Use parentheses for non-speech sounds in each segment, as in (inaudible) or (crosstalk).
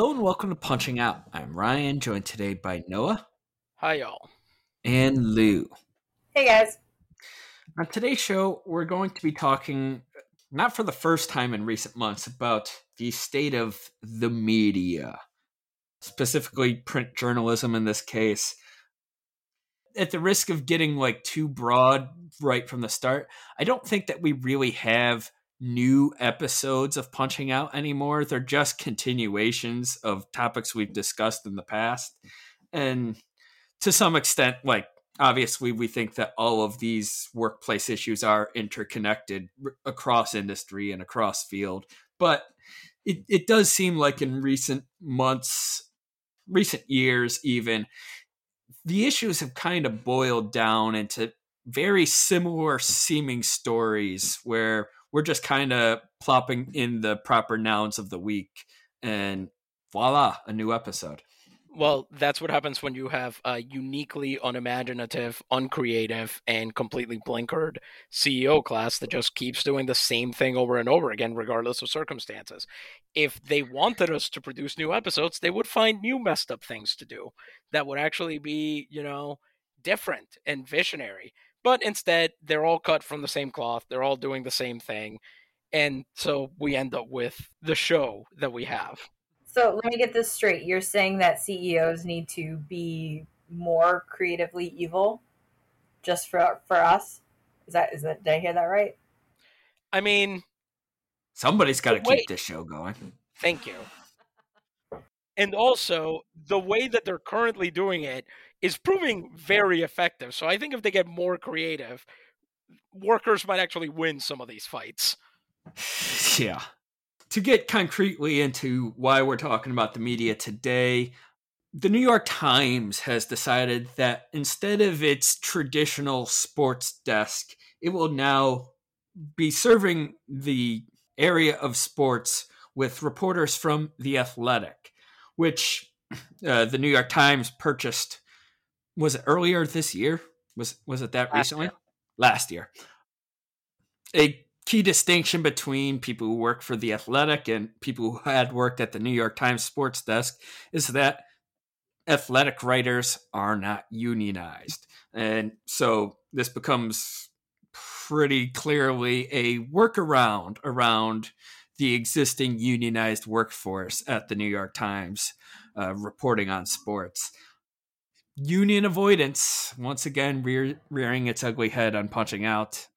Hello and welcome to Punching Out. I'm Ryan, joined today by Noah Hi, y'all. and Lou. Hey guys. On today's show, we're going to be talking, not for the first time in recent months, about the state of the media, specifically print journalism in this case. At the risk of getting like too broad right from the start, I don't think that we really have new episodes of Punching Out anymore. They're just continuations of topics we've discussed in the past. And to some extent, like obviously, we think that all of these workplace issues are interconnected across industry and across field. But it, it does seem like in recent months, recent years, even, the issues have kind of boiled down into very similar seeming stories where we're just kind of plopping in the proper nouns of the week and voila, a new episode. Well, that's what happens when you have a uniquely unimaginative, uncreative, and completely blinkered CEO class that just keeps doing the same thing over and over again, regardless of circumstances. If they wanted us to produce new episodes, they would find new messed up things to do that would actually be, you know, different and visionary. But instead, they're all cut from the same cloth, they're all doing the same thing. And so we end up with the show that we have. So let me get this straight. You're saying that CEOs need to be more creatively evil just for for us? Is that is that did I hear that right? I mean, Somebody's got to keep this show going. Thank you. And also, the way that they're currently doing it is proving very effective. So I think if they get more creative, workers might actually win some of these fights. (sighs) yeah. To get concretely into why we're talking about the media today, the New York Times has decided that instead of its traditional sports desk, it will now be serving the area of sports with reporters from The Athletic, which uh, the New York Times purchased. Was it earlier this year? Was was it that Last recently? year. Last year. A key distinction between people who work for the Athletic and people who had worked at the New York Times sports desk is that athletic writers are not unionized. And so this becomes pretty clearly a workaround around the existing unionized workforce at the New York Times uh, reporting on sports. Union avoidance, once again, rear- rearing its ugly head on punching out.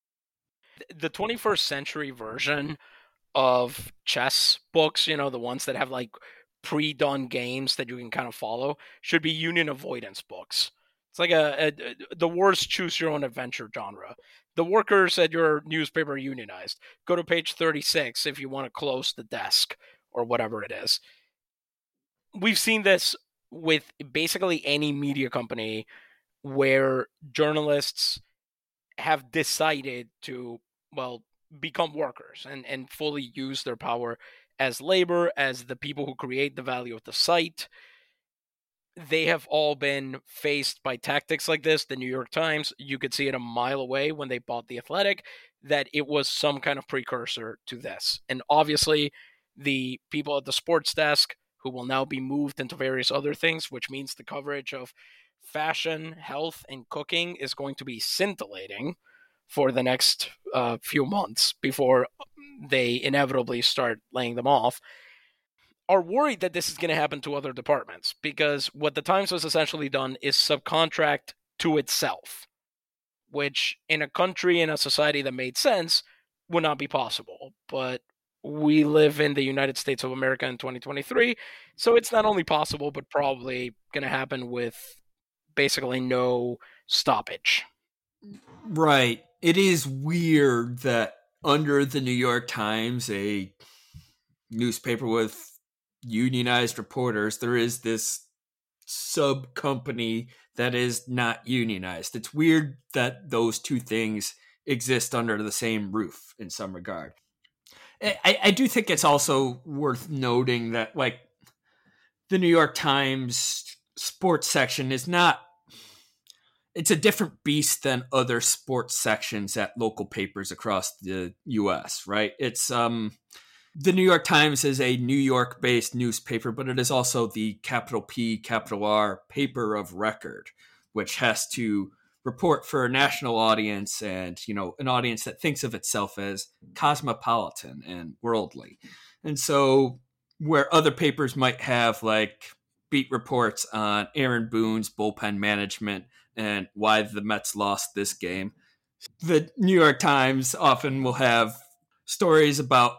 The 21st century version of chess books, you know, the ones that have like pre done games that you can kind of follow, should be union avoidance books. It's like a, a the worst choose your own adventure genre. The workers at your newspaper unionized. Go to page 36 if you want to close the desk or whatever it is. We've seen this with basically any media company where journalists have decided to, well, become workers and, and fully use their power as labor, as the people who create the value of the site they have all been faced by tactics like this. The New York Times, you could see it a mile away when they bought The Athletic, that it was some kind of precursor to this. And obviously, the people at the sports desk who will now be moved into various other things, which means the coverage of fashion, health, and cooking is going to be scintillating for the next uh, few months before they inevitably start laying them off are worried that this is going to happen to other departments because what the Times has essentially done is subcontract to itself, which in a country in a society that made sense would not be possible. But we live in the United States of America in 2023, so it's not only possible but probably going to happen with basically no stoppage. Right. It is weird that under the New York Times, a newspaper with unionized reporters, there is this sub company that is not unionized. It's weird that those two things exist under the same roof in some regard. I, I do think it's also worth noting that, like, the New York Times sports section is not it's a different beast than other sports sections at local papers across the US, right? It's um the New York Times is a New York based newspaper, but it is also the capital P, capital R paper of record, which has to report for a national audience and, you know, an audience that thinks of itself as cosmopolitan and worldly. And so, where other papers might have like beat reports on Aaron Boone's bullpen management and why the Mets lost this game, the New York Times often will have stories about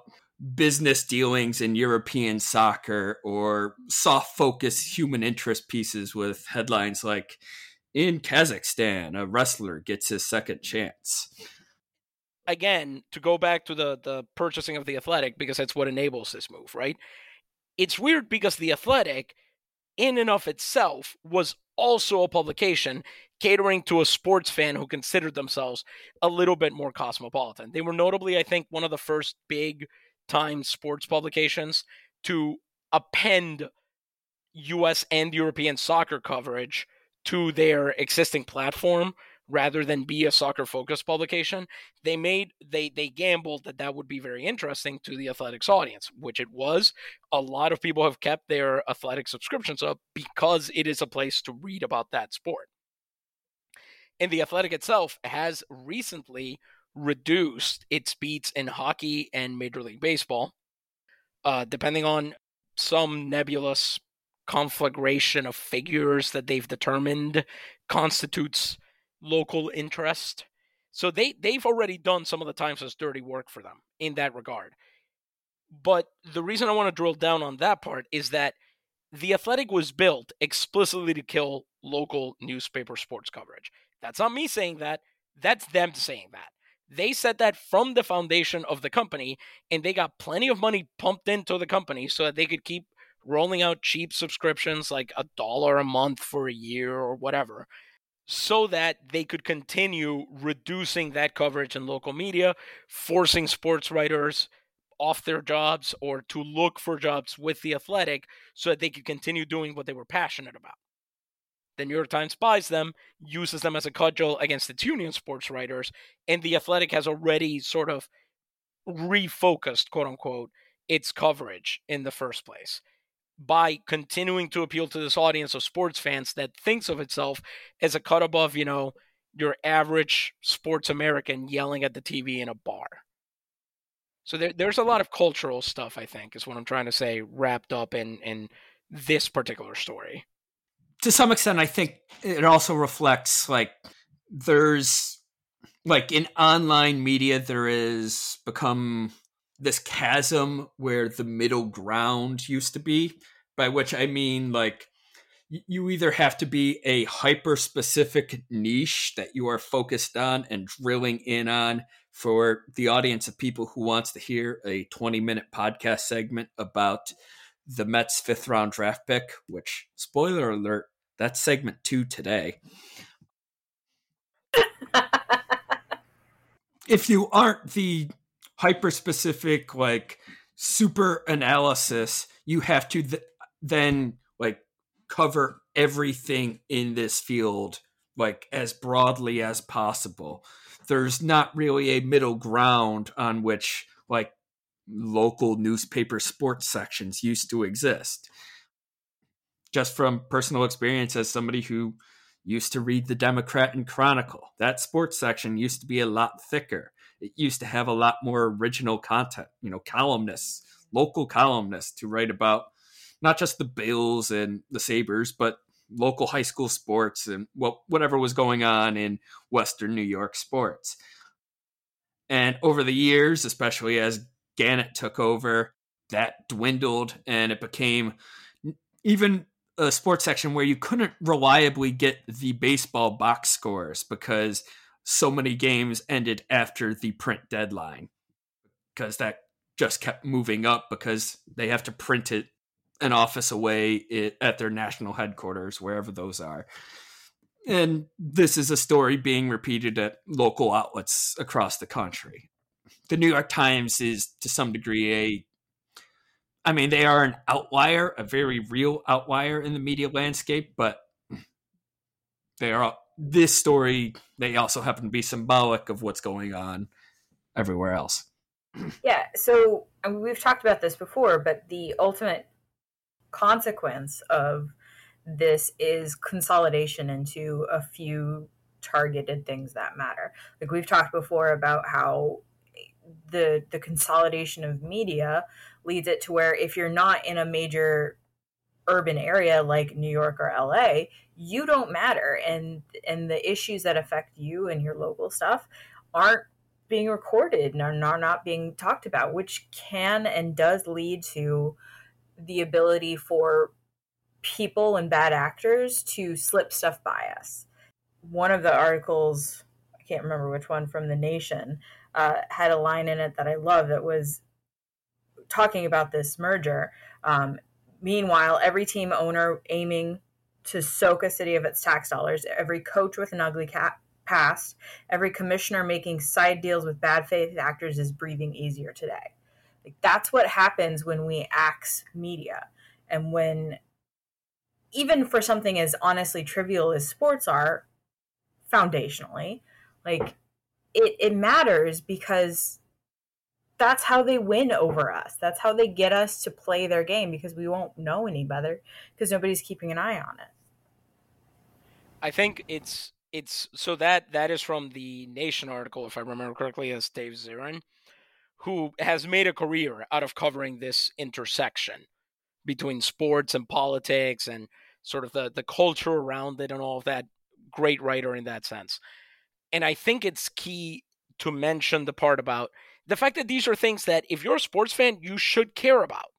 business dealings in European soccer or soft focus human interest pieces with headlines like in Kazakhstan a wrestler gets his second chance. Again, to go back to the the purchasing of the Athletic because that's what enables this move, right? It's weird because the Athletic in and of itself was also a publication catering to a sports fan who considered themselves a little bit more cosmopolitan. They were notably, I think, one of the first big time sports publications to append US and European soccer coverage to their existing platform rather than be a soccer focused publication they made they they gambled that that would be very interesting to the athletics audience which it was. A lot of people have kept their athletic subscriptions up because it is a place to read about that sport. And the athletic itself has recently reduced its beats in hockey and Major League Baseball, uh, depending on some nebulous conflagration of figures that they've determined constitutes local interest. So they they've already done some of the Times as dirty work for them in that regard. But the reason I want to drill down on that part is that the Athletic was built explicitly to kill local newspaper sports coverage. That's not me saying that. That's them saying that. They said that from the foundation of the company, and they got plenty of money pumped into the company so that they could keep rolling out cheap subscriptions like a dollar a month for a year or whatever, so that they could continue reducing that coverage in local media, forcing sports writers off their jobs or to look for jobs with the athletic so that they could continue doing what they were passionate about. The New York Times buys them, uses them as a cudgel against its union sports writers, and The Athletic has already sort of refocused, quote unquote, its coverage in the first place by continuing to appeal to this audience of sports fans that thinks of itself as a cut above, you know, your average sports American yelling at the TV in a bar. So there, there's a lot of cultural stuff, I think, is what I'm trying to say, wrapped up in in this particular story to some extent, I think it also reflects like there's like in online media there is become this chasm where the middle ground used to be by which i mean like you either have to be a hyper specific niche that you are focused on and drilling in on for the audience of people who wants to hear a 20 minute podcast segment about the Mets fifth round draft pick, which spoiler alert, that's segment two today. (laughs) if you aren't the hyper specific, like super analysis, you have to th- then like cover everything in this field like as broadly as possible. There's not really a middle ground on which like local newspaper sports sections used to exist just from personal experience as somebody who used to read the Democrat and Chronicle. That sports section used to be a lot thicker. It used to have a lot more original content, you know, columnists, local columnists to write about not just the Bills and the Sabres, but local high school sports and what whatever was going on in Western New York sports. And over the years, especially as Gannett took over, that dwindled and it became even a sports section where you couldn't reliably get the baseball box scores because so many games ended after the print deadline because that just kept moving up because they have to print it an office away it, at their national headquarters, wherever those are. And this is a story being repeated at local outlets across the country. The New York Times is to some degree a I mean, they are an outlier, a very real outlier in the media landscape, but they are this story, they also happen to be symbolic of what's going on everywhere else. Yeah, so I mean, we've talked about this before, but the ultimate consequence of this is consolidation into a few targeted things that matter. Like we've talked before about how the the consolidation of media leads it to where if you're not in a major urban area like New York or LA, you don't matter and and the issues that affect you and your local stuff aren't being recorded and are not being talked about, which can and does lead to the ability for people and bad actors to slip stuff by us. One of the articles, I can't remember which one from The Nation, uh, had a line in it that I love that was talking about this merger. Um, meanwhile, every team owner aiming to soak a city of its tax dollars, every coach with an ugly past, every commissioner making side deals with bad faith actors is breathing easier today. Like that's what happens when we axe media. And when even for something as honestly trivial as sports are, foundationally, like it, it matters because that's how they win over us. That's how they get us to play their game because we won't know any better because nobody's keeping an eye on it. I think it's it's so that that is from the Nation article, if I remember correctly, as Dave Zirin, who has made a career out of covering this intersection between sports and politics and sort of the the culture around it and all of that. Great writer in that sense. And I think it's key to mention the part about the fact that these are things that if you're a sports fan, you should care about.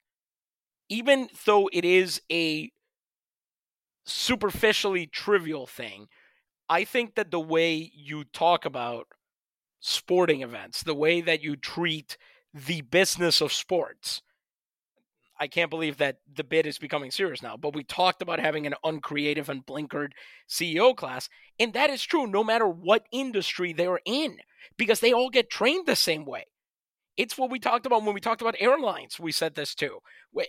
Even though it is a superficially trivial thing, I think that the way you talk about sporting events, the way that you treat the business of sports, I can't believe that the bid is becoming serious now. But we talked about having an uncreative and blinkered CEO class. And that is true no matter what industry they're in, because they all get trained the same way. It's what we talked about when we talked about airlines. We said this too.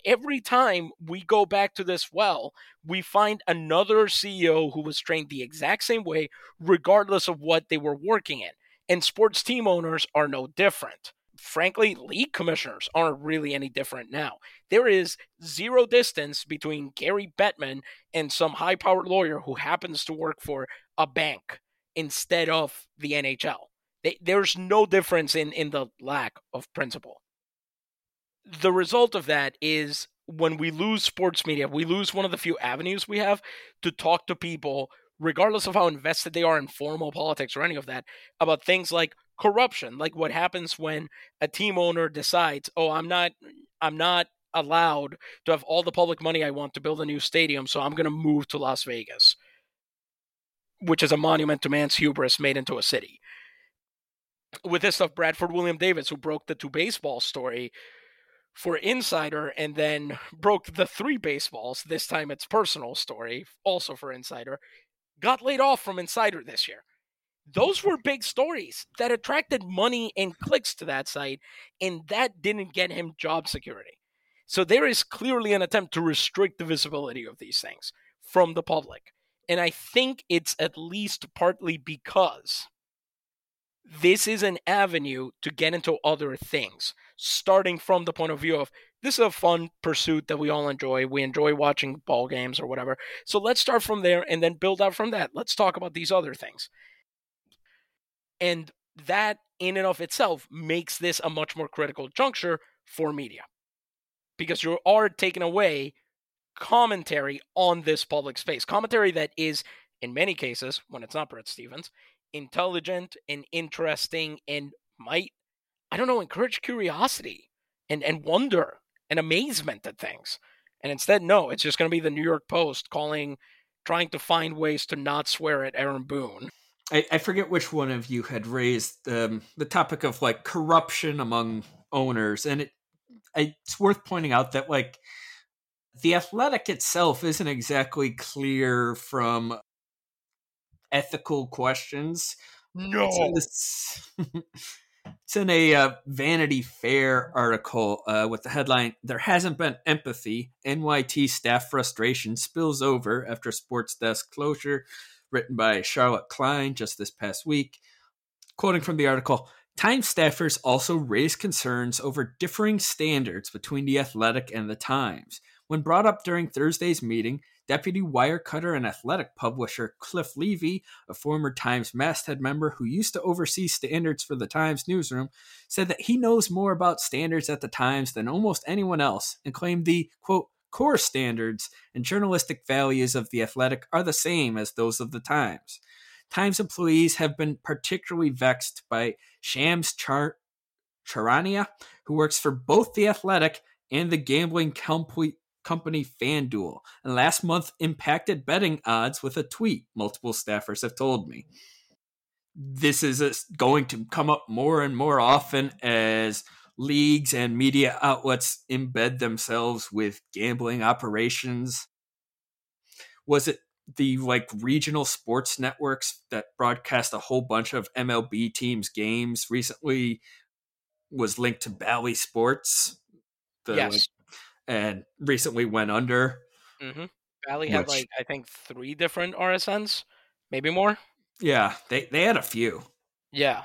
Every time we go back to this well, we find another CEO who was trained the exact same way, regardless of what they were working in. And sports team owners are no different. Frankly, league commissioners aren't really any different now. There is zero distance between Gary Bettman and some high powered lawyer who happens to work for a bank instead of the NHL. There's no difference in, in the lack of principle. The result of that is when we lose sports media, we lose one of the few avenues we have to talk to people, regardless of how invested they are in formal politics or any of that, about things like corruption, like what happens when a team owner decides, "Oh, I'm not I'm not allowed to have all the public money I want to build a new stadium, so I'm going to move to Las Vegas." Which is a monument to man's hubris made into a city with this stuff, Bradford William Davis, who broke the two baseball story for Insider and then broke the three baseballs, this time it's personal story, also for Insider, got laid off from Insider this year. Those were big stories that attracted money and clicks to that site, and that didn't get him job security. So there is clearly an attempt to restrict the visibility of these things from the public. And I think it's at least partly because this is an avenue to get into other things, starting from the point of view of this is a fun pursuit that we all enjoy. We enjoy watching ball games or whatever. So let's start from there and then build out from that. Let's talk about these other things. And that, in and of itself, makes this a much more critical juncture for media because you are taking away commentary on this public space. Commentary that is, in many cases, when it's not Bret Stephens, intelligent and interesting and might, I don't know, encourage curiosity and, and wonder and amazement at things. And instead, no, it's just going to be the New York Post calling, trying to find ways to not swear at Aaron Boone. I, I forget which one of you had raised um, the topic of like corruption among owners, and it it's worth pointing out that like the athletic itself isn't exactly clear from ethical questions. No. It's in, (laughs) it's in a uh, Vanity Fair article uh, with the headline There hasn't been empathy. NYT staff frustration spills over after sports desk closure, written by Charlotte Klein just this past week. Quoting from the article Time staffers also raised concerns over differing standards between the Athletic and the Times. When brought up during Thursday's meeting, deputy wirecutter and athletic publisher Cliff Levy, a former Times masthead member who used to oversee standards for the Times newsroom, said that he knows more about standards at the Times than almost anyone else and claimed the, quote, core standards and journalistic values of the athletic are the same as those of the Times. Times employees have been particularly vexed by Shams Char- Charania, who works for both the Athletic and the gambling company FanDuel, and last month impacted betting odds with a tweet, multiple staffers have told me. This is going to come up more and more often as leagues and media outlets embed themselves with gambling operations. Was it the like regional sports networks that broadcast a whole bunch of MLB teams games recently was linked to Bally Sports. The, yes. Like, and recently went under. Mm-hmm. Bally had like I think three different RSNs, maybe more. Yeah, they they had a few. Yeah,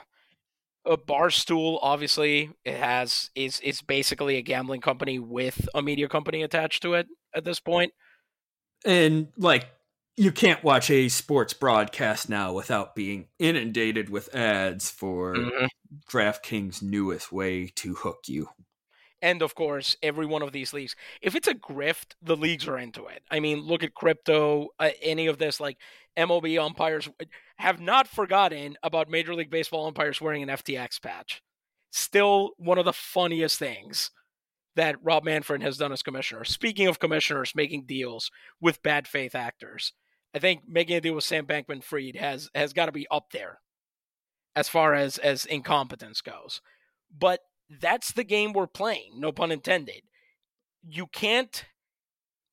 a Barstool obviously it has is is basically a gambling company with a media company attached to it at this point. And like you can't watch a sports broadcast now without being inundated with ads for mm-hmm. DraftKings' newest way to hook you. And of course, every one of these leagues, if it's a grift, the leagues are into it. I mean, look at crypto, uh, any of this, like MLB umpires have not forgotten about Major League Baseball umpires wearing an FTX patch. Still one of the funniest things that Rob Manfred has done as commissioner. Speaking of commissioners making deals with bad faith actors, I think making a deal with Sam Bankman Fried has has got to be up there as far as as incompetence goes. But that's the game we're playing, no pun intended. You can't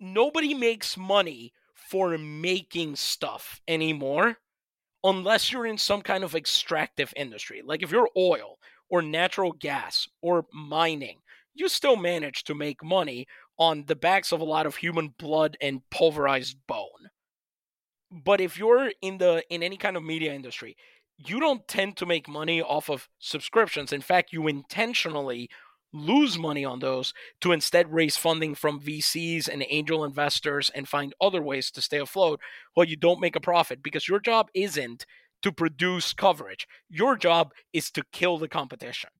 nobody makes money for making stuff anymore unless you're in some kind of extractive industry. Like if you're oil or natural gas or mining, you still manage to make money on the backs of a lot of human blood and pulverized bone. But if you're in the in any kind of media industry, you don't tend to make money off of subscriptions. In fact, you intentionally lose money on those to instead raise funding from VCs and angel investors and find other ways to stay afloat while you don't make a profit because your job isn't to produce coverage. Your job is to kill the competition.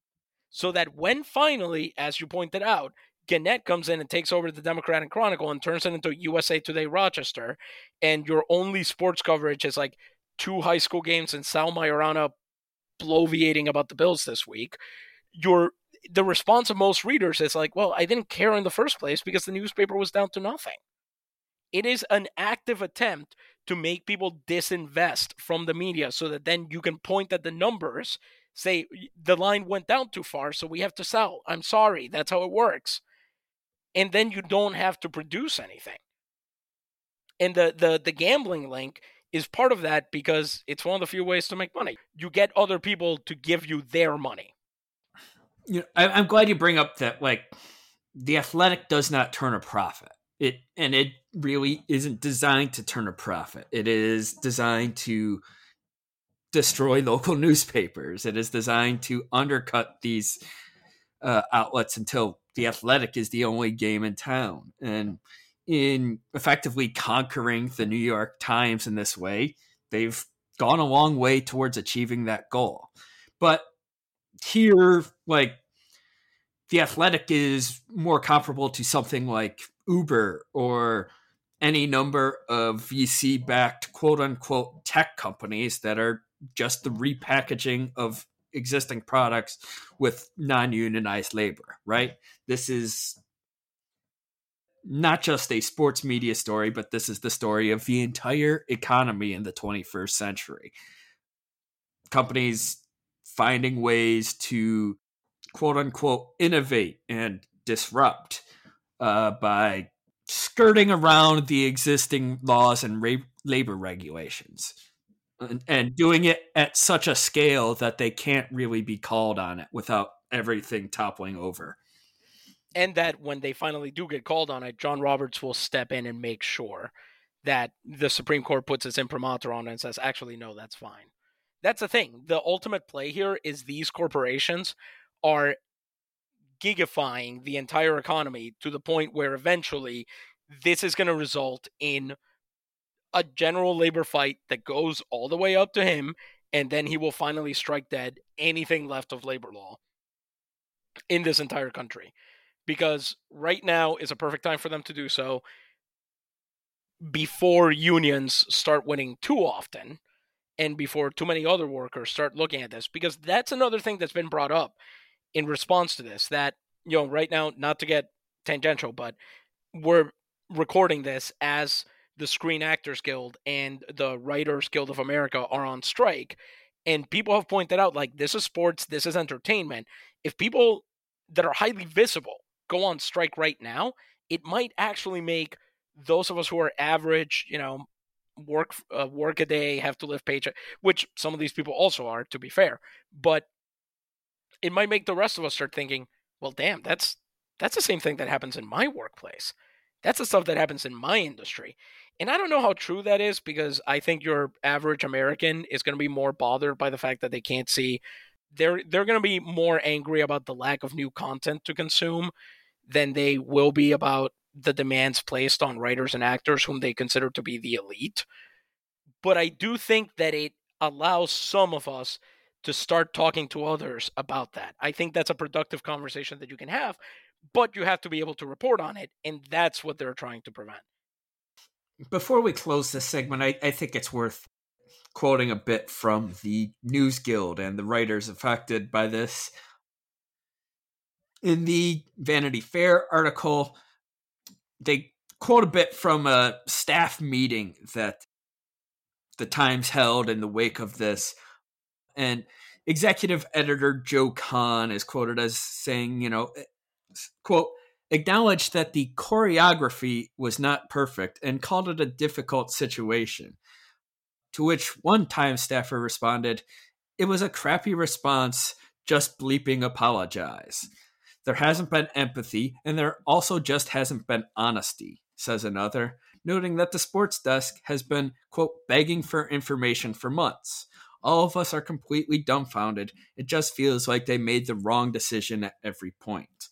So that when finally, as you pointed out, Gannett comes in and takes over the Democratic Chronicle and turns it into USA Today Rochester, and your only sports coverage is like two high school games and Sal Maiorana bloviating about the Bills this week, your the response of most readers is like, well, I didn't care in the first place because the newspaper was down to nothing. It is an active attempt to make people disinvest from the media so that then you can point at the numbers, say the line went down too far, so we have to sell. I'm sorry, that's how it works. And then you don't have to produce anything. And the the the gambling link is part of that because it's one of the few ways to make money. You get other people to give you their money. You know, I, am glad you bring up that like the athletic does not turn a profit. It and it really isn't designed to turn a profit. It is designed to destroy (laughs) local newspapers. It is designed to undercut these uh, outlets until the athletic is the only game in town. And in effectively conquering the New York Times in this way. They've gone a long way towards achieving that goal. But here, like, the athletic is more comparable to something like Uber or any number of VC backed quote unquote tech companies that are just the repackaging of existing products with non unionized labor, right? This is not just a sports media story, but this is the story of the entire economy in the 21st century. Companies finding ways to quote unquote innovate and disrupt uh, by skirting around the existing laws and ra- labor regulations and, and doing it at such a scale that they can't really be called on it without everything toppling over. And that when they finally do get called on it, John Roberts will step in and make sure that the Supreme Court puts its imprimatur on it and says, actually, no, that's fine. That's the thing. The ultimate play here is these corporations are gigifying the entire economy to the point where eventually this is going to result in a general labor fight that goes all the way up to him, and then he will finally strike dead anything left of labor law in this entire country. Because right now is a perfect time for them to do so before unions start winning too often and before too many other workers start looking at this. Because that's another thing that's been brought up in response to this that, you know, right now, not to get tangential, but we're recording this as the Screen Actors Guild and the Writers Guild of America are on strike. And people have pointed out, like, this is sports, this is entertainment. If people that are highly visible go on strike right now, it might actually make those of us who are average, you know, work uh, work a day, have to live paycheck, which some of these people also are, to be fair. But it might make the rest of us start thinking, well, damn, that's that's the same thing that happens in my workplace. That's the stuff that happens in my industry. And I don't know how true that is because I think your average American is going to be more bothered by the fact that they can't see. They're they're going to be more angry about the lack of new content to consume than they will be about the demands placed on writers and actors whom they consider to be the elite. But I do think that it allows some of us to start talking to others about that. I think that's a productive conversation that you can have, but you have to be able to report on it. And that's what they're trying to prevent. Before we close this segment, I, I think it's worth quoting a bit from the News Guild and the writers affected by this. In the Vanity Fair article, they quote a bit from a staff meeting that the Times held in the wake of this. And executive editor Joe Kahn is quoted as saying, you know, eh, quote, acknowledged that the choreography was not perfect and called it a difficult situation. To which one time staffer responded, It was a crappy response, just bleeping apologize. There hasn't been empathy, and there also just hasn't been honesty, says another, noting that the sports desk has been, quote, begging for information for months. All of us are completely dumbfounded. It just feels like they made the wrong decision at every point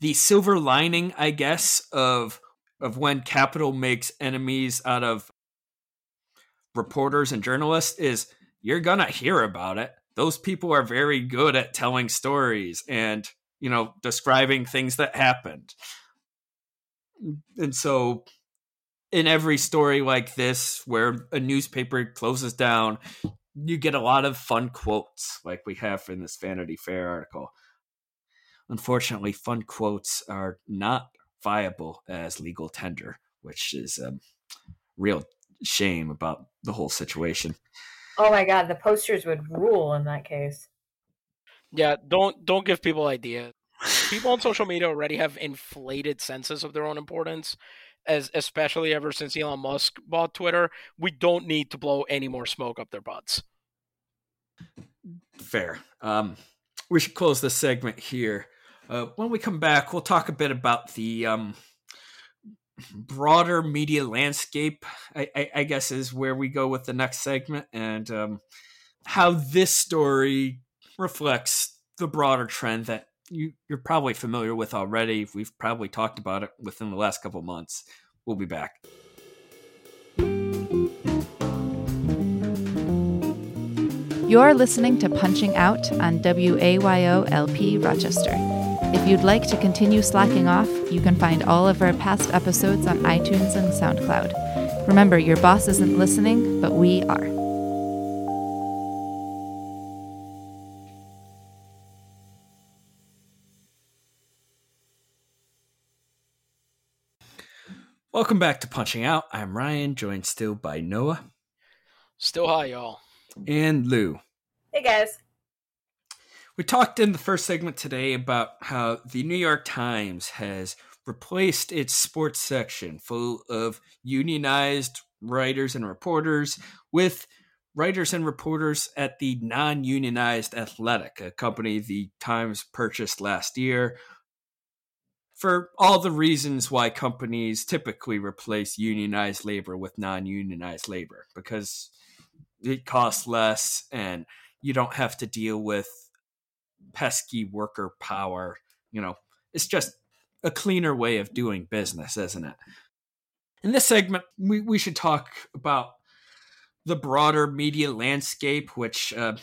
the silver lining, I guess, of of when Capital makes enemies out of reporters and journalists is you're gonna hear about it. Those people are very good at telling stories and you know describing things that happened. And so in every story like this where a newspaper closes down, you get a lot of fun quotes like we have in this Vanity Fair article. Unfortunately, fun quotes are not viable as legal tender, which is a real shame about the whole situation. Oh my god, the posters would rule in that case. Yeah, don't don't give people ideas. People on social media already have inflated senses of their own importance, as especially ever since Elon Musk bought Twitter. We don't need to blow any more smoke up their butts. Fair. Um, we should close this segment here. Uh, when we come back, we'll talk a bit about the um, broader media landscape. I, I, I, guess is where we go with the next segment, and um, how this story reflects the broader trend that you, you're probably familiar with already. We've probably talked about it within the last couple months. We'll be back. You're listening to Punching Out on WAYOLP Rochester. If you'd like to continue slacking off, you can find all of our past episodes on iTunes and SoundCloud. Remember, your boss isn't listening, but we are. Welcome back to Punching Out. I'm Ryan, joined still by Noah. Still hi, y'all. And Lou. Hey, guys We talked in the first segment today about how the New York Times has replaced its sports section full of unionized writers and reporters with writers and reporters at the non unionized Athletic, a company the Times purchased last year. For all the reasons why companies typically replace unionized labor with non unionized labor, because it costs less and you don't have to deal with pesky worker power. You know, it's just a cleaner way of doing business, isn't it? In this segment, we, we should talk about the broader media landscape, which uh,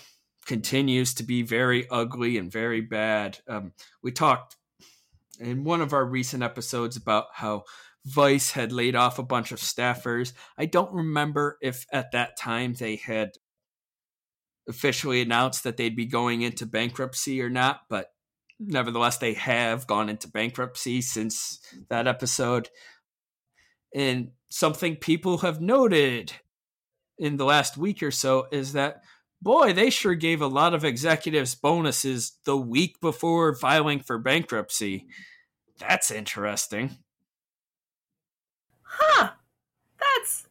continues to be very ugly and very bad. Um, we talked in one of our recent episodes about how Vice had laid off a bunch of staffers. I don't remember if at that time they had officially announced that they'd be going into bankruptcy or not, but nevertheless, they have gone into bankruptcy since that episode. And something people have noted in the last week or so is that boy, they sure gave a lot of executives bonuses the week before filing for bankruptcy. That's interesting. Huh. That's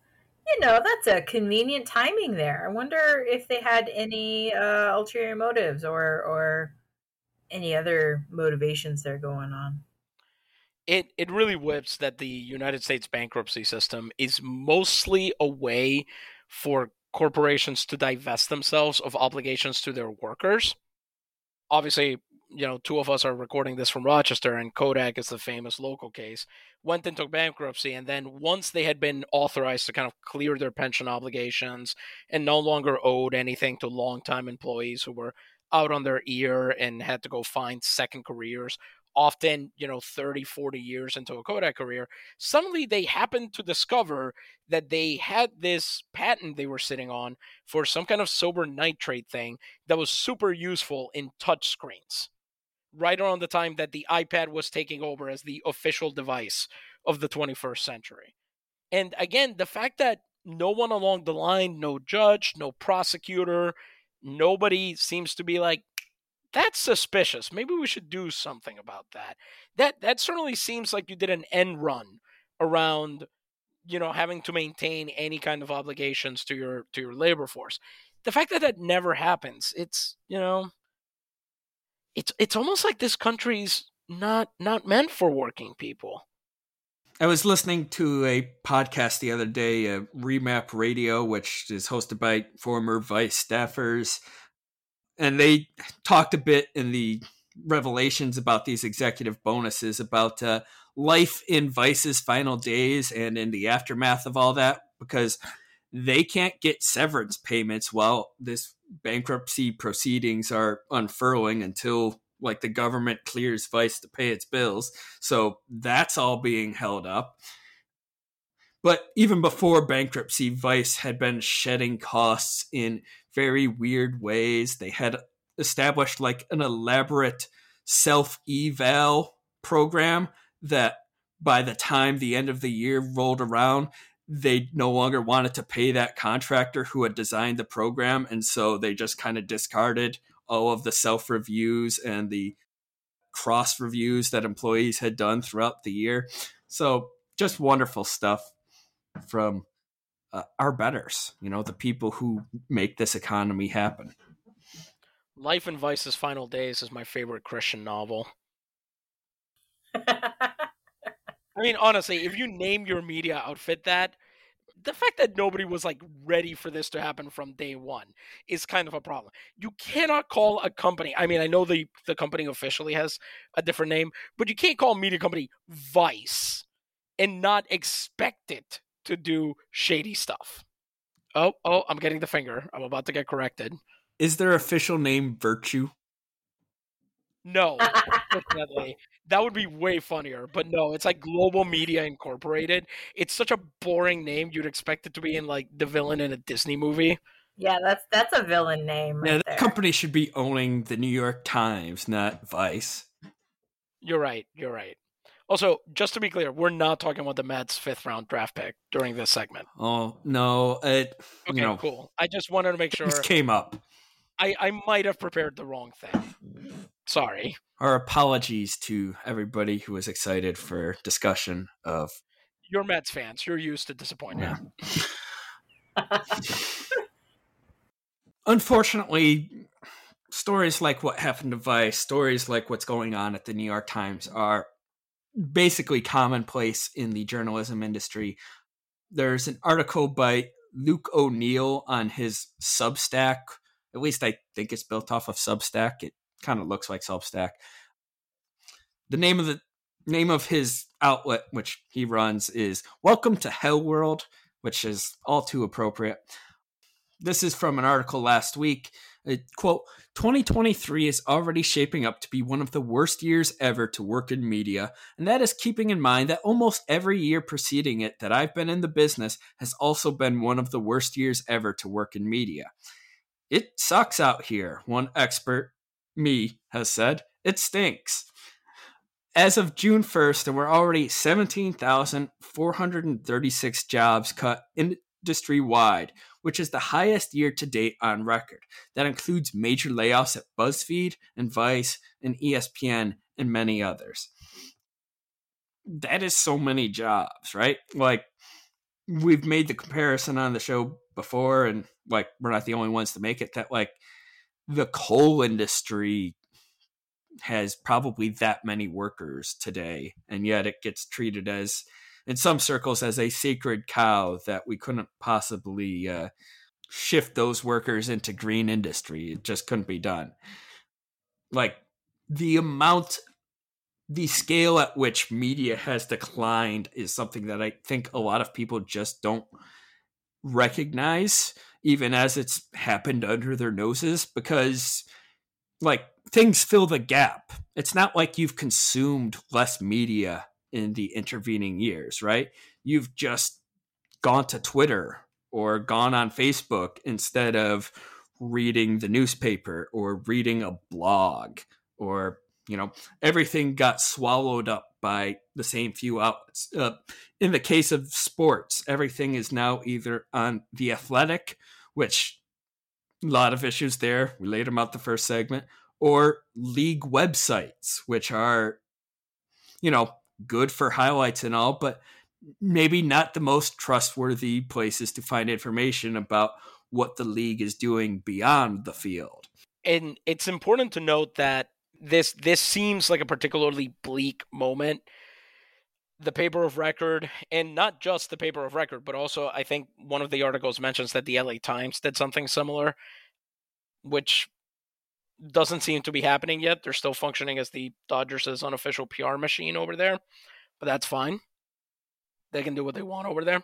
you know, that's a convenient timing there. I wonder if they had any uh, ulterior motives or or any other motivations there going on. It it really whips that the United States bankruptcy system is mostly a way for corporations to divest themselves of obligations to their workers. Obviously, you know, two of us are recording this from Rochester, and Kodak is the famous local case, went into bankruptcy. And then once they had been authorized to kind of clear their pension obligations and no longer owed anything to longtime employees who were out on their ear and had to go find second careers, often, you know, 30, 40 years into a Kodak career, suddenly they happened to discover that they had this patent they were sitting on for some kind of silver nitrate thing that was super useful in touch screens right around the time that the iPad was taking over as the official device of the 21st century. And again, the fact that no one along the line, no judge, no prosecutor, nobody seems to be like, that's suspicious. Maybe we should do something about that. That that certainly seems like you did an end run around, you know, having to maintain any kind of obligations to your to your labor force. The fact that that never happens, it's you know, it's it's almost like this country's not not meant for working people. I was listening to a podcast the other day, uh, Remap Radio, which is hosted by former Vice staffers, and they talked a bit in the revelations about these executive bonuses about uh, life in Vice's final days and in the aftermath of all that, because they can't get severance payments while this bankruptcy proceedings are unfurling until like the government clears Vice to pay its bills. So that's all being held up. But even before bankruptcy, Vice had been shedding costs in very weird ways. They had established like an elaborate self eval program that by the time the end of the year rolled around, they no longer wanted to pay that contractor who had designed the program. And so they just kind of discarded all of the self reviews and the cross reviews that employees had done throughout the year. So just wonderful stuff from uh, our betters, you know, the people who make this economy happen. Life and Vice's Final Days is my favorite Christian novel. I mean, honestly, if you name your media outfit that, the fact that nobody was like ready for this to happen from day one is kind of a problem. You cannot call a company. I mean, I know the the company officially has a different name, but you can't call a media company Vice and not expect it to do shady stuff. Oh, oh, I'm getting the finger. I'm about to get corrected. Is their official name Virtue? No, definitely. That would be way funnier. But no, it's like Global Media Incorporated. It's such a boring name. You'd expect it to be in like the villain in a Disney movie. Yeah, that's that's a villain name. Right yeah, the company should be owning the New York Times, not Vice. You're right. You're right. Also, just to be clear, we're not talking about the Mets' fifth round draft pick during this segment. Oh no! It, okay, you know, cool. I just wanted to make sure this came up. I, I might have prepared the wrong thing. Sorry. Our apologies to everybody who was excited for discussion of. You're Mets fans. You're used to disappointment. Yeah. Unfortunately, stories like what happened to Vice, stories like what's going on at the New York Times are basically commonplace in the journalism industry. There's an article by Luke O'Neill on his Substack. At least I think it's built off of Substack. It kind of looks like Substack. The name of the name of his outlet, which he runs, is Welcome to Hell World, which is all too appropriate. This is from an article last week. It, quote 2023 is already shaping up to be one of the worst years ever to work in media and that is keeping in mind that almost every year preceding it that i've been in the business has also been one of the worst years ever to work in media. It sucks out here one expert me has said. It stinks. As of June 1st, there were already 17,436 jobs cut industry wide, which is the highest year to date on record. That includes major layoffs at BuzzFeed and Vice and ESPN and many others. That is so many jobs, right? Like, we've made the comparison on the show before, and like, we're not the only ones to make it that, like, the coal industry has probably that many workers today, and yet it gets treated as, in some circles, as a sacred cow that we couldn't possibly uh, shift those workers into green industry. It just couldn't be done. Like the amount, the scale at which media has declined is something that I think a lot of people just don't recognize, even as it's happened under their noses, because like things fill the gap. It's not like you've consumed less media in the intervening years, right? You've just gone to Twitter or gone on Facebook instead of reading the newspaper or reading a blog or you know everything got swallowed up by the same few outlets uh, in the case of sports everything is now either on the athletic which a lot of issues there we laid them out the first segment or league websites which are you know good for highlights and all but maybe not the most trustworthy places to find information about what the league is doing beyond the field. And it's important to note that this this seems like a particularly bleak moment. The paper of record, and not just the paper of record, but also I think one of the articles mentions that the LA Times did something similar, which doesn't seem to be happening yet. They're still functioning as the Dodgers' unofficial PR machine over there, but that's fine. They can do what they want over there.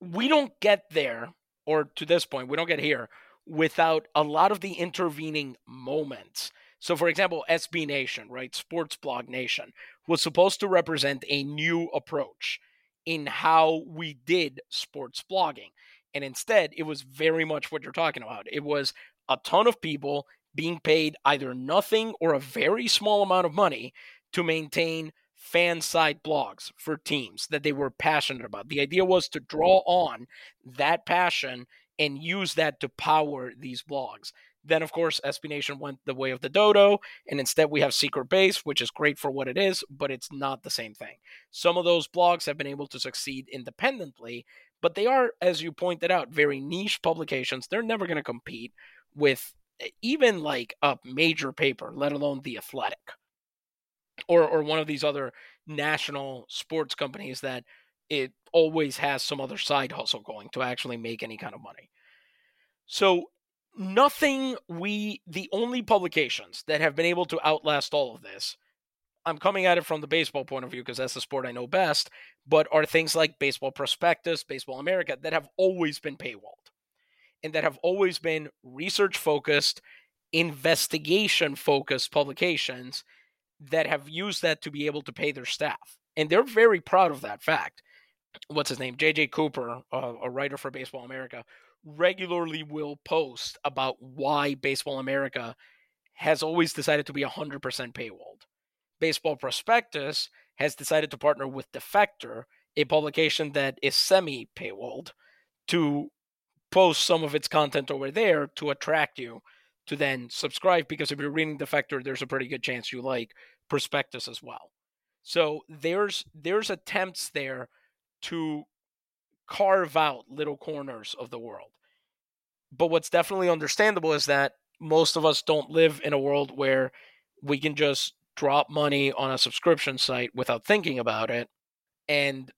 We don't get there, or to this point, we don't get here without a lot of the intervening moments. So, for example, SB Nation, right, Sports Blog Nation, was supposed to represent a new approach in how we did sports blogging. And instead, it was very much what you're talking about. It was a ton of people being paid either nothing or a very small amount of money to maintain fan side blogs for teams that they were passionate about. The idea was to draw on that passion and use that to power these blogs. Then, of course, SB Nation went the way of the dodo, and instead we have Secret Base, which is great for what it is, but it's not the same thing. Some of those blogs have been able to succeed independently, but they are, as you pointed out, very niche publications. They're never going to compete with eh, even like a major paper, let alone The Athletic or or one of these other national sports companies that it always has some other side hustle going to actually make any kind of money. So nothing we the only publications that have been able to outlast all of this I'm coming at it from the baseball point of view because that's the sport I know best, but are things like Baseball Prospectus, Baseball America that have always been paywalled and that have always been research focused, investigation focused publications that have used that to be able to pay their staff. And they're very proud of that fact. What's his name? JJ Cooper, uh, a writer for Baseball America, regularly will post about why Baseball America has always decided to be 100% paywalled. Baseball Prospectus has decided to partner with Defector, a publication that is semi paywalled, to post some of its content over there to attract you to then subscribe because if you're reading Defector, there's a pretty good chance you like Prospectus as well. So there's there's attempts there to carve out little corners of the world. But what's definitely understandable is that most of us don't live in a world where we can just drop money on a subscription site without thinking about it. And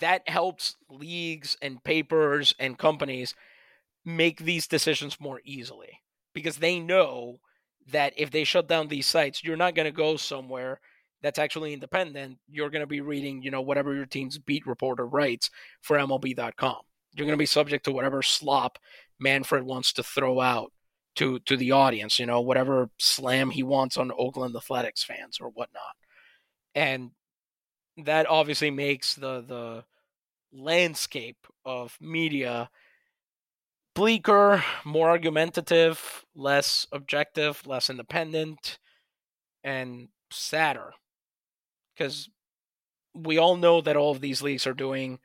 that helps leagues and papers and companies make these decisions more easily because they know that if they shut down these sites, you're not going to go somewhere that's actually independent. You're going to be reading, you know, whatever your team's beat reporter writes for MLB.com. You're going to be subject to whatever slop Manfred wants to throw out to to the audience, you know, whatever slam he wants on Oakland Athletics fans or whatnot. And that obviously makes the the landscape of media bleaker, more argumentative, less objective, less independent, and sadder. Because we all know that all of these leagues are doing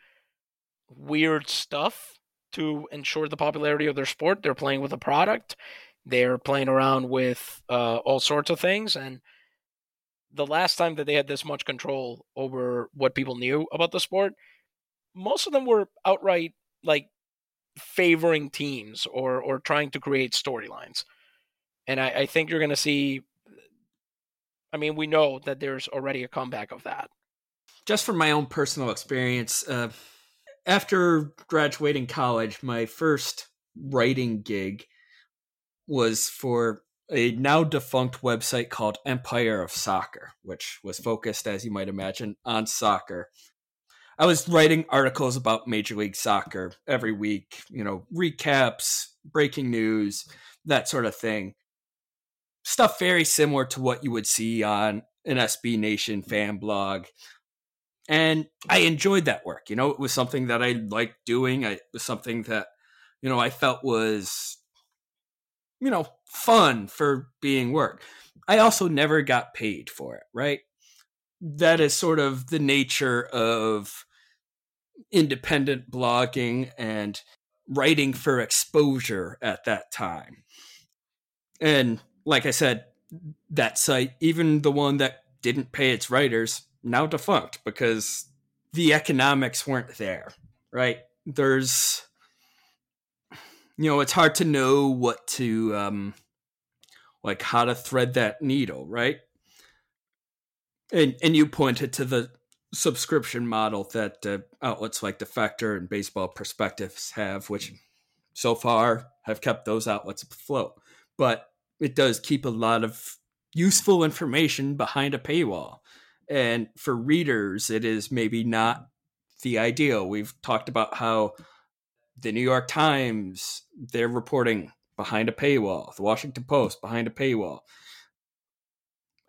weird stuff to ensure the popularity of their sport. They're playing with a product, they're playing around with uh, all sorts of things. And the last time that they had this much control over what people knew about the sport, most of them were outright like favoring teams or or trying to create storylines. And I, I think you're going to see. I mean, we know that there's already a comeback of that. Just from my own personal experience, uh, after graduating college, my first writing gig was for a now defunct website called Empire of Soccer, which was focused, as you might imagine, on soccer. I was writing articles about Major League Soccer every week, you know, recaps, breaking news, that sort of thing. Stuff very similar to what you would see on an SB Nation fan blog. And I enjoyed that work. You know, it was something that I liked doing. It was something that, you know, I felt was, you know, fun for being work. I also never got paid for it, right? That is sort of the nature of independent blogging and writing for exposure at that time. And like I said, that site, even the one that didn't pay its writers, now defunct because the economics weren't there, right? There's, you know, it's hard to know what to, um, like how to thread that needle, right? And and you pointed to the subscription model that uh, outlets like Defector and Baseball Perspectives have, which so far have kept those outlets afloat. But it does keep a lot of useful information behind a paywall. And for readers, it is maybe not the ideal. We've talked about how the New York Times, they're reporting behind a paywall, the Washington Post behind a paywall.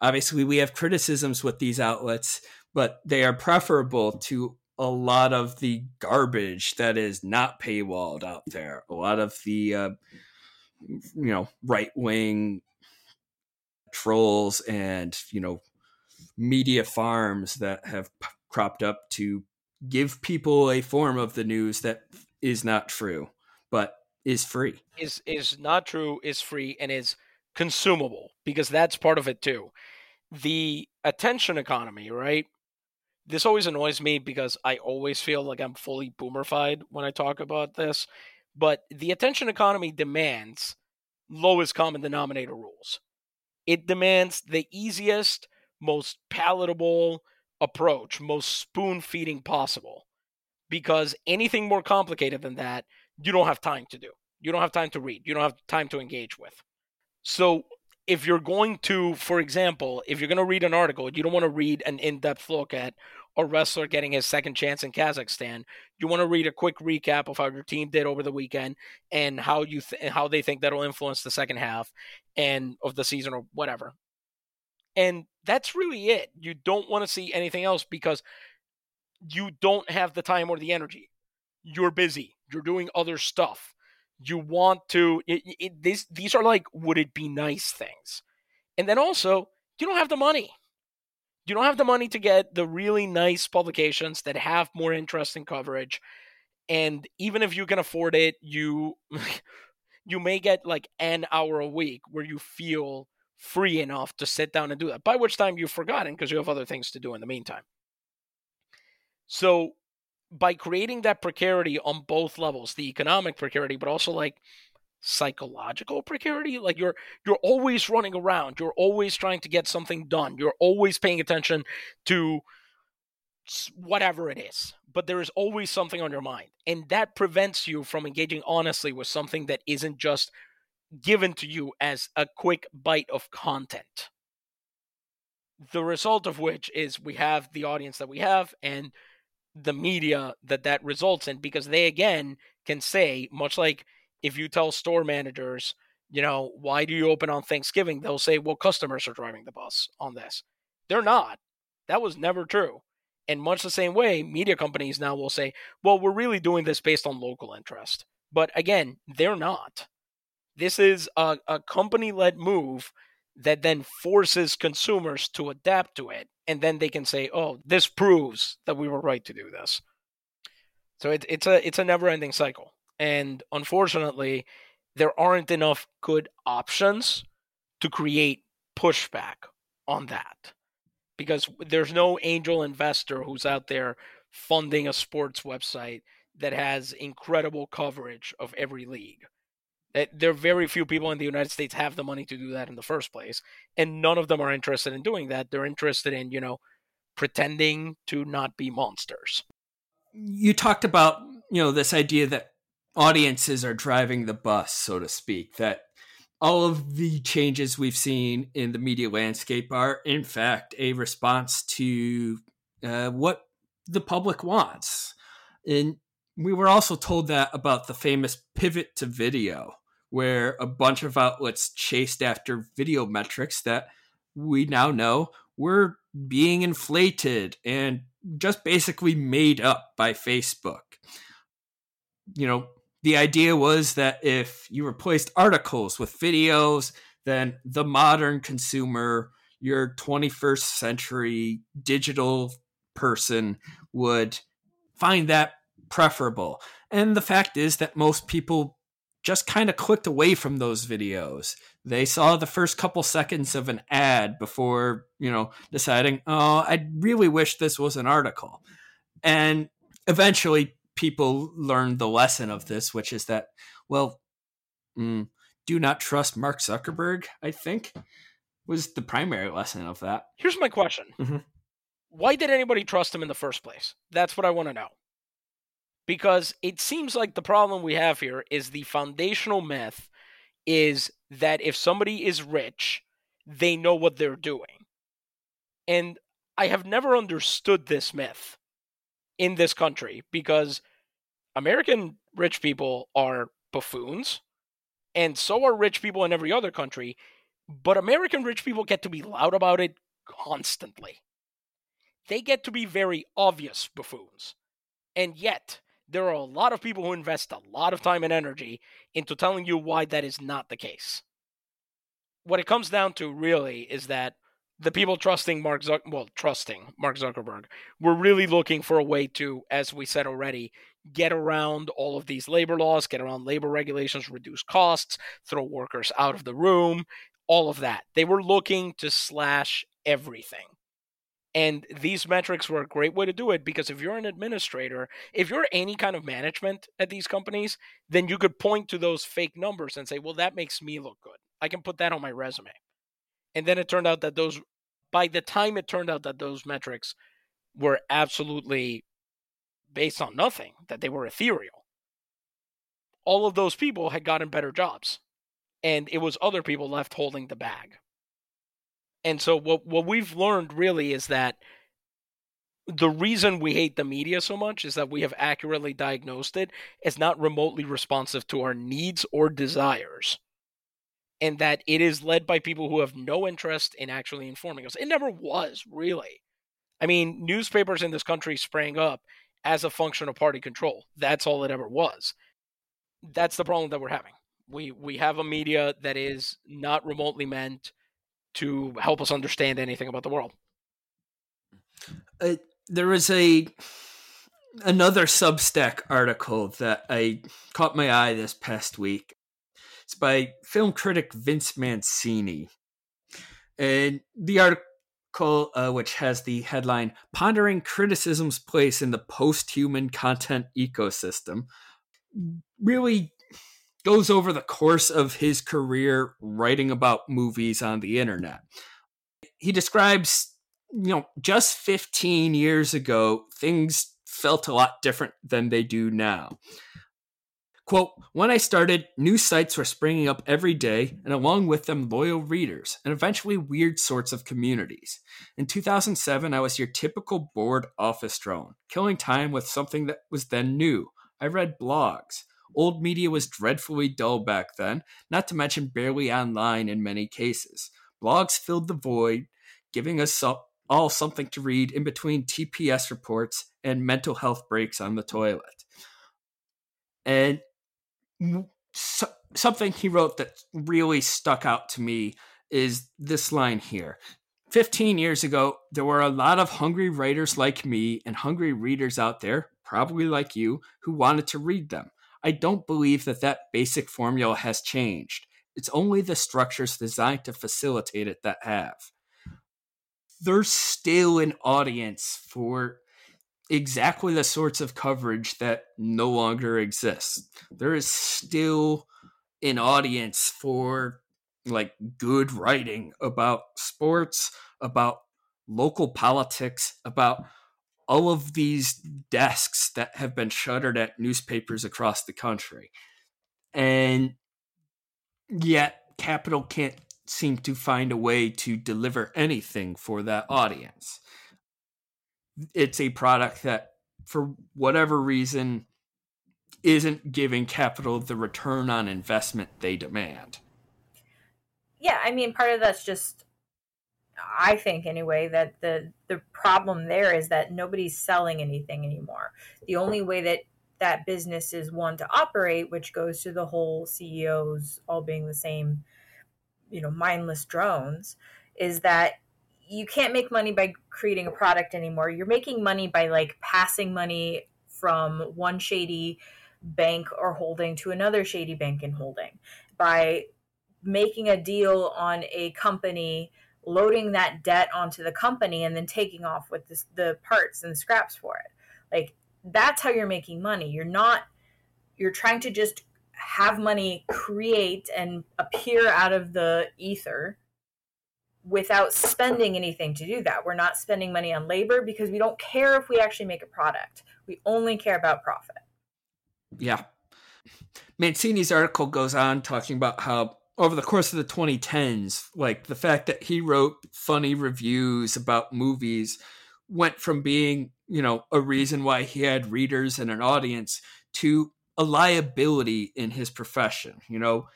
Obviously, we have criticisms with these outlets, but they are preferable to a lot of the garbage that is not paywalled out there. A lot of the, uh, you know, right wing trolls and, you know, media farms that have p- cropped up to give people a form of the news that is not true, but is free. Is is not true, is free, and is consumable because that's part of it too. The attention economy, right? This always annoys me because I always feel like I'm fully boomerfied when I talk about this. But the attention economy demands lowest common denominator rules. It demands the easiest, most palatable approach, most spoon feeding possible. Because anything more complicated than that, you don't have time to do. You don't have time to read. You don't have time to engage with. So if you're going to, for example, if you're going to read an article, you don't want to read an in depth look at a wrestler getting his second chance in Kazakhstan. You want to read a quick recap of how your team did over the weekend and how you th- how they think that'll influence the second half and of the season or whatever. And that's really it. You don't want to see anything else because you don't have the time or the energy. You're busy. You're doing other stuff you want to it, it, this, these are like would it be nice things and then also you don't have the money you don't have the money to get the really nice publications that have more interesting coverage And even if you can afford it, you (laughs) you may get like an hour a week where you feel free enough to sit down and do that. By which time you've forgotten because you have other things to do in the meantime. So by creating that precarity on both levels, the economic precarity, but also like psychological precarity, like you're you're always running around, you're always trying to get something done, you're always paying attention to whatever it is, but there is always something on your mind. And that prevents you from engaging honestly with something that isn't just given to you as a quick bite of content. The result of which is we have the audience that we have and the media that that results in because they again can say much like if you tell store managers you know why do you open on thanksgiving they'll say well customers are driving the bus on this they're not that was never true in much the same way, media companies now will say, well, we're really doing this based on local interest. But again, they're not. This is a, a company led move that then forces consumers to adapt to it. And then they can say, oh, this proves that we were right to do this. So it, it's a it's a never ending cycle. And unfortunately, there aren't enough good options to create pushback on that because there's no angel investor who's out there funding a sports website that has incredible coverage of every league. That there are very few people in the United States have the money to do that in the first place, and none of them are interested in doing that. They're interested in, you know, pretending to not be monsters. You talked about, you know, this idea that audiences are driving the bus, so to speak, that all of the changes we've seen in the media landscape are, in fact, a response to uh, what the public wants. And we were also told that about the famous pivot to video, where a bunch of outlets chased after video metrics that we now know were being inflated and just basically made up by Facebook. You know, the idea was that if you replaced articles with videos, then the modern consumer, your 21st century digital person would find that preferable. And the fact is that most people just kind of clicked away from those videos. They saw the first couple seconds of an ad before, you know, deciding, oh, I really wish this was an article. And eventually people learned the lesson of this, which is that, well, mm, do not trust Mark Zuckerberg, I think, was the primary lesson of that. Here's my question mm-hmm. Why did anybody trust him in the first place? That's what I want to know. Because it seems like the problem we have here is the foundational myth is that if somebody is rich, they know what they're doing. And I have never understood this myth in this country because American rich people are buffoons, and so are rich people in every other country, but American rich people get to be loud about it constantly. They get to be very obvious buffoons. And yet, there are a lot of people who invest a lot of time and energy into telling you why that is not the case. What it comes down to really is that the people trusting Mark Zuck well trusting Mark Zuckerberg were really looking for a way to as we said already get around all of these labor laws, get around labor regulations, reduce costs, throw workers out of the room, all of that. They were looking to slash everything. And these metrics were a great way to do it because if you're an administrator, if you're any kind of management at these companies, then you could point to those fake numbers and say, well, that makes me look good. I can put that on my resume. And then it turned out that those, by the time it turned out that those metrics were absolutely based on nothing, that they were ethereal. All of those people had gotten better jobs, and it was other people left holding the bag. And so, what, what we've learned really is that the reason we hate the media so much is that we have accurately diagnosed it as not remotely responsive to our needs or desires. And that it is led by people who have no interest in actually informing us. It never was, really. I mean, newspapers in this country sprang up as a function of party control. That's all it ever was. That's the problem that we're having. We we have a media that is not remotely meant to help us understand anything about the world. Uh, there is a another Substack article that I caught my eye this past week. It's by film critic Vince Mancini. And the article, uh, which has the headline Pondering Criticism's Place in the Post Human Content Ecosystem, really goes over the course of his career writing about movies on the internet. He describes, you know, just 15 years ago, things felt a lot different than they do now. Quote, when I started, new sites were springing up every day, and along with them, loyal readers, and eventually weird sorts of communities. In 2007, I was your typical bored office drone, killing time with something that was then new. I read blogs. Old media was dreadfully dull back then, not to mention barely online in many cases. Blogs filled the void, giving us all something to read in between TPS reports and mental health breaks on the toilet. And so, something he wrote that really stuck out to me is this line here. 15 years ago, there were a lot of hungry writers like me and hungry readers out there, probably like you, who wanted to read them. I don't believe that that basic formula has changed. It's only the structures designed to facilitate it that have. There's still an audience for exactly the sorts of coverage that no longer exists. There is still an audience for like good writing about sports, about local politics, about all of these desks that have been shuttered at newspapers across the country. And yet, Capital can't seem to find a way to deliver anything for that audience. It's a product that, for whatever reason, isn't giving Capital the return on investment they demand. Yeah, I mean, part of that's just I think anyway that the the problem there is that nobody's selling anything anymore. The only way that that business is one to operate, which goes to the whole CEOs all being the same, you know, mindless drones, is that you can't make money by creating a product anymore. You're making money by like passing money from one shady bank or holding to another shady bank and holding by making a deal on a company loading that debt onto the company and then taking off with the parts and the scraps for it. Like that's how you're making money. You're not you're trying to just have money create and appear out of the ether without spending anything to do that. We're not spending money on labor because we don't care if we actually make a product. We only care about profit. Yeah. Mancini's article goes on talking about how over the course of the 2010s, like the fact that he wrote funny reviews about movies went from being, you know, a reason why he had readers and an audience to a liability in his profession. You know,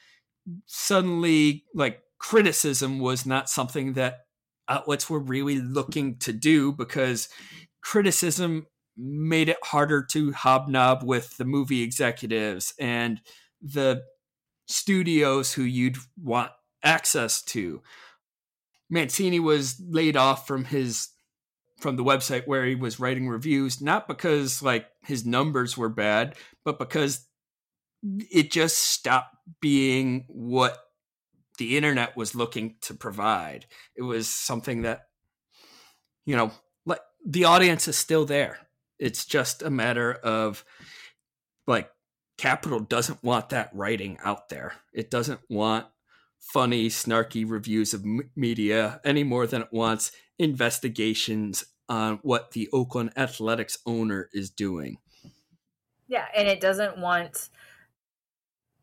suddenly, like, criticism was not something that outlets were really looking to do because criticism made it harder to hobnob with the movie executives and the studios who you'd want access to. Mancini was laid off from his from the website where he was writing reviews not because like his numbers were bad, but because it just stopped being what the internet was looking to provide. It was something that you know, like the audience is still there. It's just a matter of like Capital doesn't want that writing out there. It doesn't want funny, snarky reviews of m- media any more than it wants investigations on what the Oakland Athletics owner is doing. Yeah, and it doesn't want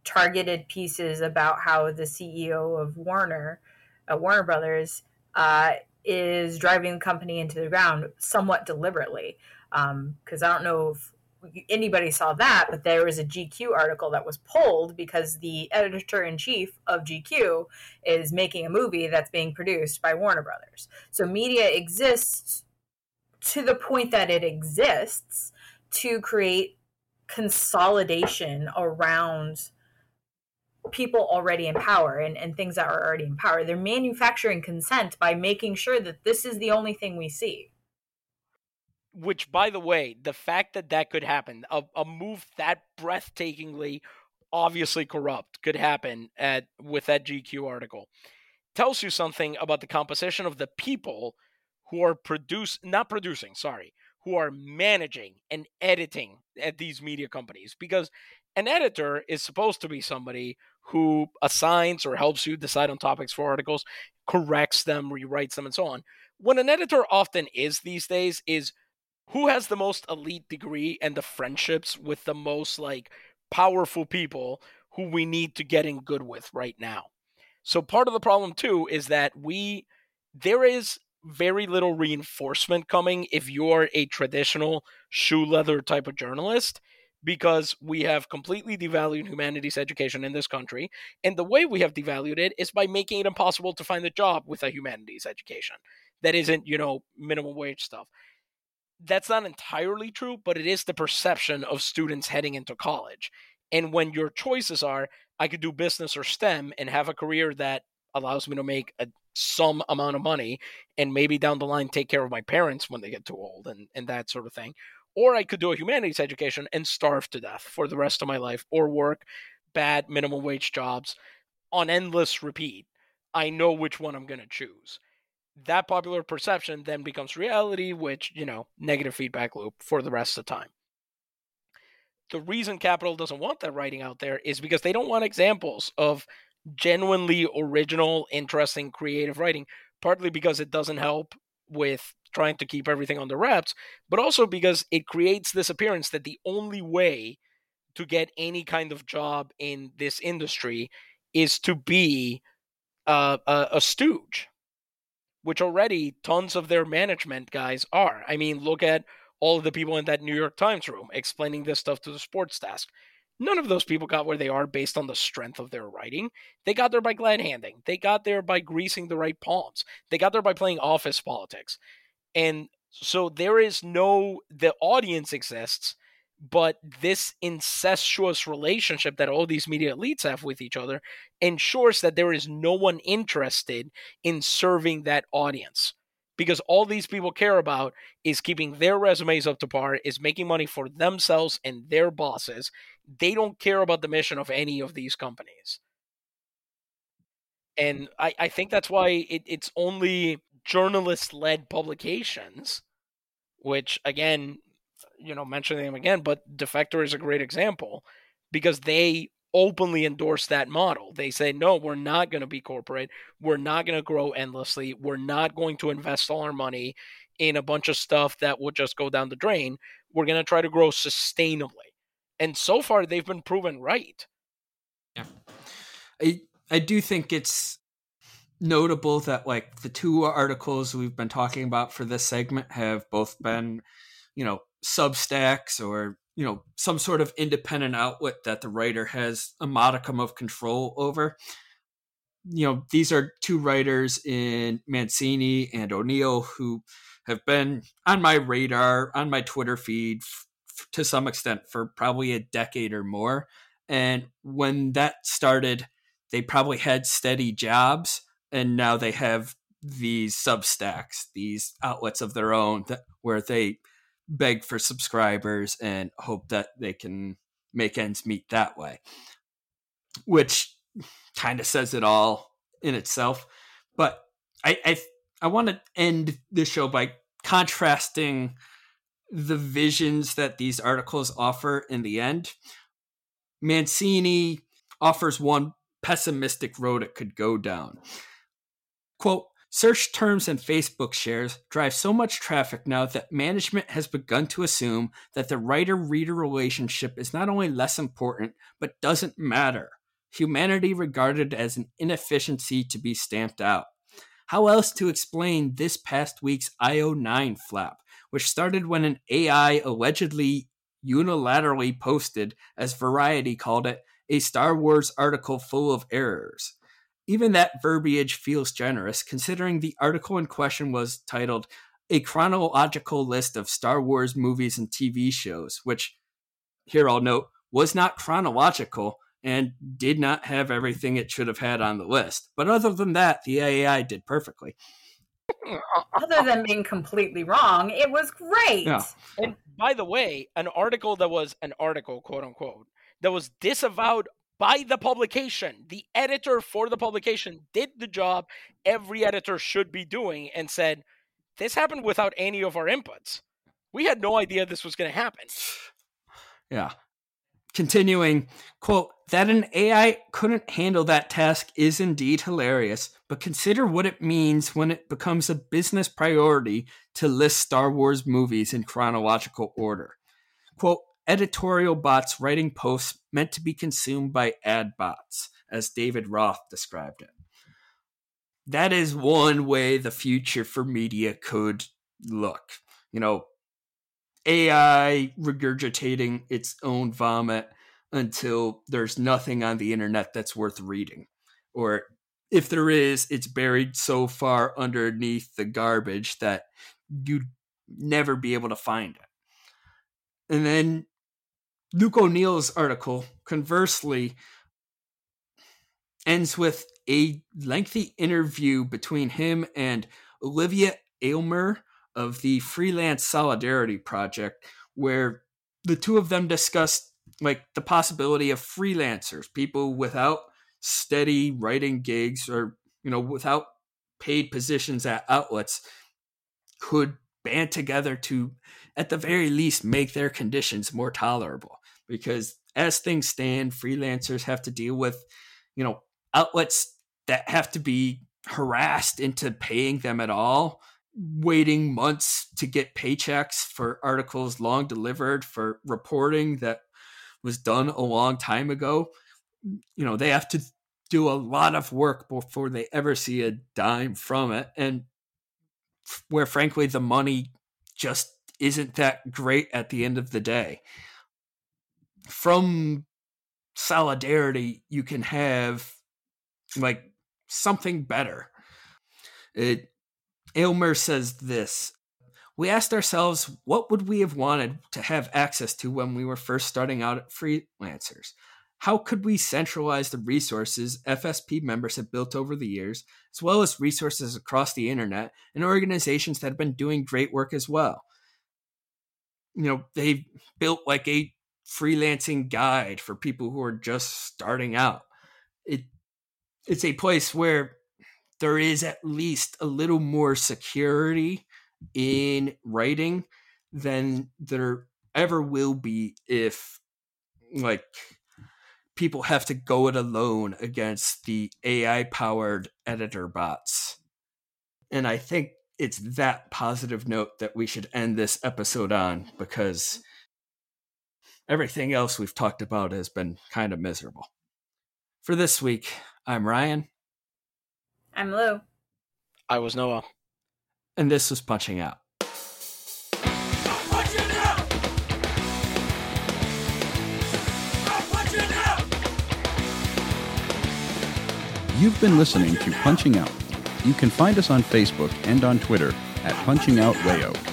targeted pieces about how the CEO of Warner, uh, Warner Brothers, uh, is driving the company into the ground somewhat deliberately. Because um, I don't know if anybody saw that, but there was a GQ article that was pulled because the editor in chief of GQ is making a movie that's being produced by Warner Brothers. So media exists to the point that it exists to create consolidation around people already in power and, and things that are already in power. They're manufacturing consent by making sure that this is the only thing we see. Which by the way the fact that that could happen a, a move that breathtakingly obviously corrupt could happen at with that gq article. Tells you something about the composition of the people who are produce not producing sorry who are managing and editing at these media companies because an editor is supposed to be somebody who assigns or helps you decide on topics for articles corrects them rewrites them and so on. What an editor often is these days is who has the most elite degree and the friendships with the most like powerful people who we need to get in good with right now. So part of the problem too is that we there is very little reinforcement coming if you're a traditional shoe leather type of journalist because we have completely devalued humanities education in this country and the way we have devalued it is by making it impossible to find a job with a humanities education that isn't you know minimum wage stuff that's not entirely true, but it is the perception of students heading into college. And when your choices are, I could do business or STEM and have a career that allows me to make a some amount of money and maybe down the line take care of my parents when they get too old and, and that sort of thing. Or I could do a humanities education and starve to death for the rest of my life or work bad minimum wage jobs on endless repeat. I know which one I'm going to choose that popular perception then becomes reality, which, you know, negative feedback loop for the rest of the time. The reason Capital doesn't want that writing out there is because they don't want examples of genuinely original, interesting, creative writing, partly because it doesn't help with trying to keep everything on the wraps, but also because it creates this appearance that the only way to get any kind of job in this industry is to be uh, a, a stooge which already tons of their management guys are. I mean, look at all of the people in that New York Times room explaining this stuff to the sports desk. None of those people got where they are based on the strength of their writing. They got there by glad handing. They got there by greasing the right palms. They got there by playing office politics. And so there is no, the audience exists but this incestuous relationship that all these media elites have with each other ensures that there is no one interested in serving that audience. Because all these people care about is keeping their resumes up to par is making money for themselves and their bosses. They don't care about the mission of any of these companies. And i, I think that's why it, it's only journalist-led publications which again you know mentioning them again, but Defector is a great example because they openly endorse that model. They say, no, we're not going to be corporate. We're not going to grow endlessly. We're not going to invest all our money in a bunch of stuff that will just go down the drain. We're going to try to grow sustainably. And so far, they've been proven right. Yeah. I, I do think it's notable that, like, the two articles we've been talking about for this segment have both been, you know, Substacks or you know some sort of independent outlet that the writer has a modicum of control over. You know, these are two writers in Mancini and O'Neill who have been on my radar, on my Twitter feed f- to some extent for probably a decade or more. And when that started, they probably had steady jobs, and now they have these Substacks, these outlets of their own that where they beg for subscribers and hope that they can make ends meet that way, which kind of says it all in itself. But I I, I want to end the show by contrasting the visions that these articles offer in the end. Mancini offers one pessimistic road it could go down. Quote, Search terms and Facebook shares drive so much traffic now that management has begun to assume that the writer reader relationship is not only less important, but doesn't matter. Humanity regarded as an inefficiency to be stamped out. How else to explain this past week's IO9 flap, which started when an AI allegedly unilaterally posted, as Variety called it, a Star Wars article full of errors? Even that verbiage feels generous, considering the article in question was titled A Chronological List of Star Wars Movies and TV Shows, which, here I'll note, was not chronological and did not have everything it should have had on the list. But other than that, the AI did perfectly. (laughs) Other than being completely wrong, it was great. Yeah. And by the way, an article that was an article, quote unquote, that was disavowed by the publication. The editor for the publication did the job every editor should be doing and said, This happened without any of our inputs. We had no idea this was going to happen. Yeah. Continuing, quote, that an AI couldn't handle that task is indeed hilarious, but consider what it means when it becomes a business priority to list Star Wars movies in chronological order. Quote, editorial bots writing posts meant to be consumed by ad bots, as David Roth described it. That is one way the future for media could look. You know, AI regurgitating its own vomit until there's nothing on the internet that's worth reading. Or if there is, it's buried so far underneath the garbage that you'd never be able to find it. And then Luke O'Neill's article, conversely, ends with a lengthy interview between him and Olivia Aylmer of the Freelance Solidarity Project, where the two of them discussed like the possibility of freelancers, people without steady writing gigs or you know without paid positions at outlets could band together to at the very least make their conditions more tolerable because as things stand freelancers have to deal with you know outlets that have to be harassed into paying them at all waiting months to get paychecks for articles long delivered for reporting that was done a long time ago. You know, they have to do a lot of work before they ever see a dime from it. And where, frankly, the money just isn't that great at the end of the day. From solidarity, you can have like something better. It Aylmer says this We asked ourselves, what would we have wanted to have access to when we were first starting out at freelancers? How could we centralize the resources FSP members have built over the years, as well as resources across the internet and organizations that have been doing great work as well? You know, they built like a freelancing guide for people who are just starting out. It it's a place where there is at least a little more security in writing than there ever will be if like people have to go it alone against the AI powered editor bots. And I think it's that positive note that we should end this episode on because everything else we've talked about has been kind of miserable. For this week, I'm Ryan. I'm Lou. I was Noah. And this was Punching Out. You've been listening to Punching Out. You can find us on Facebook and on Twitter at Punching Out Wayo.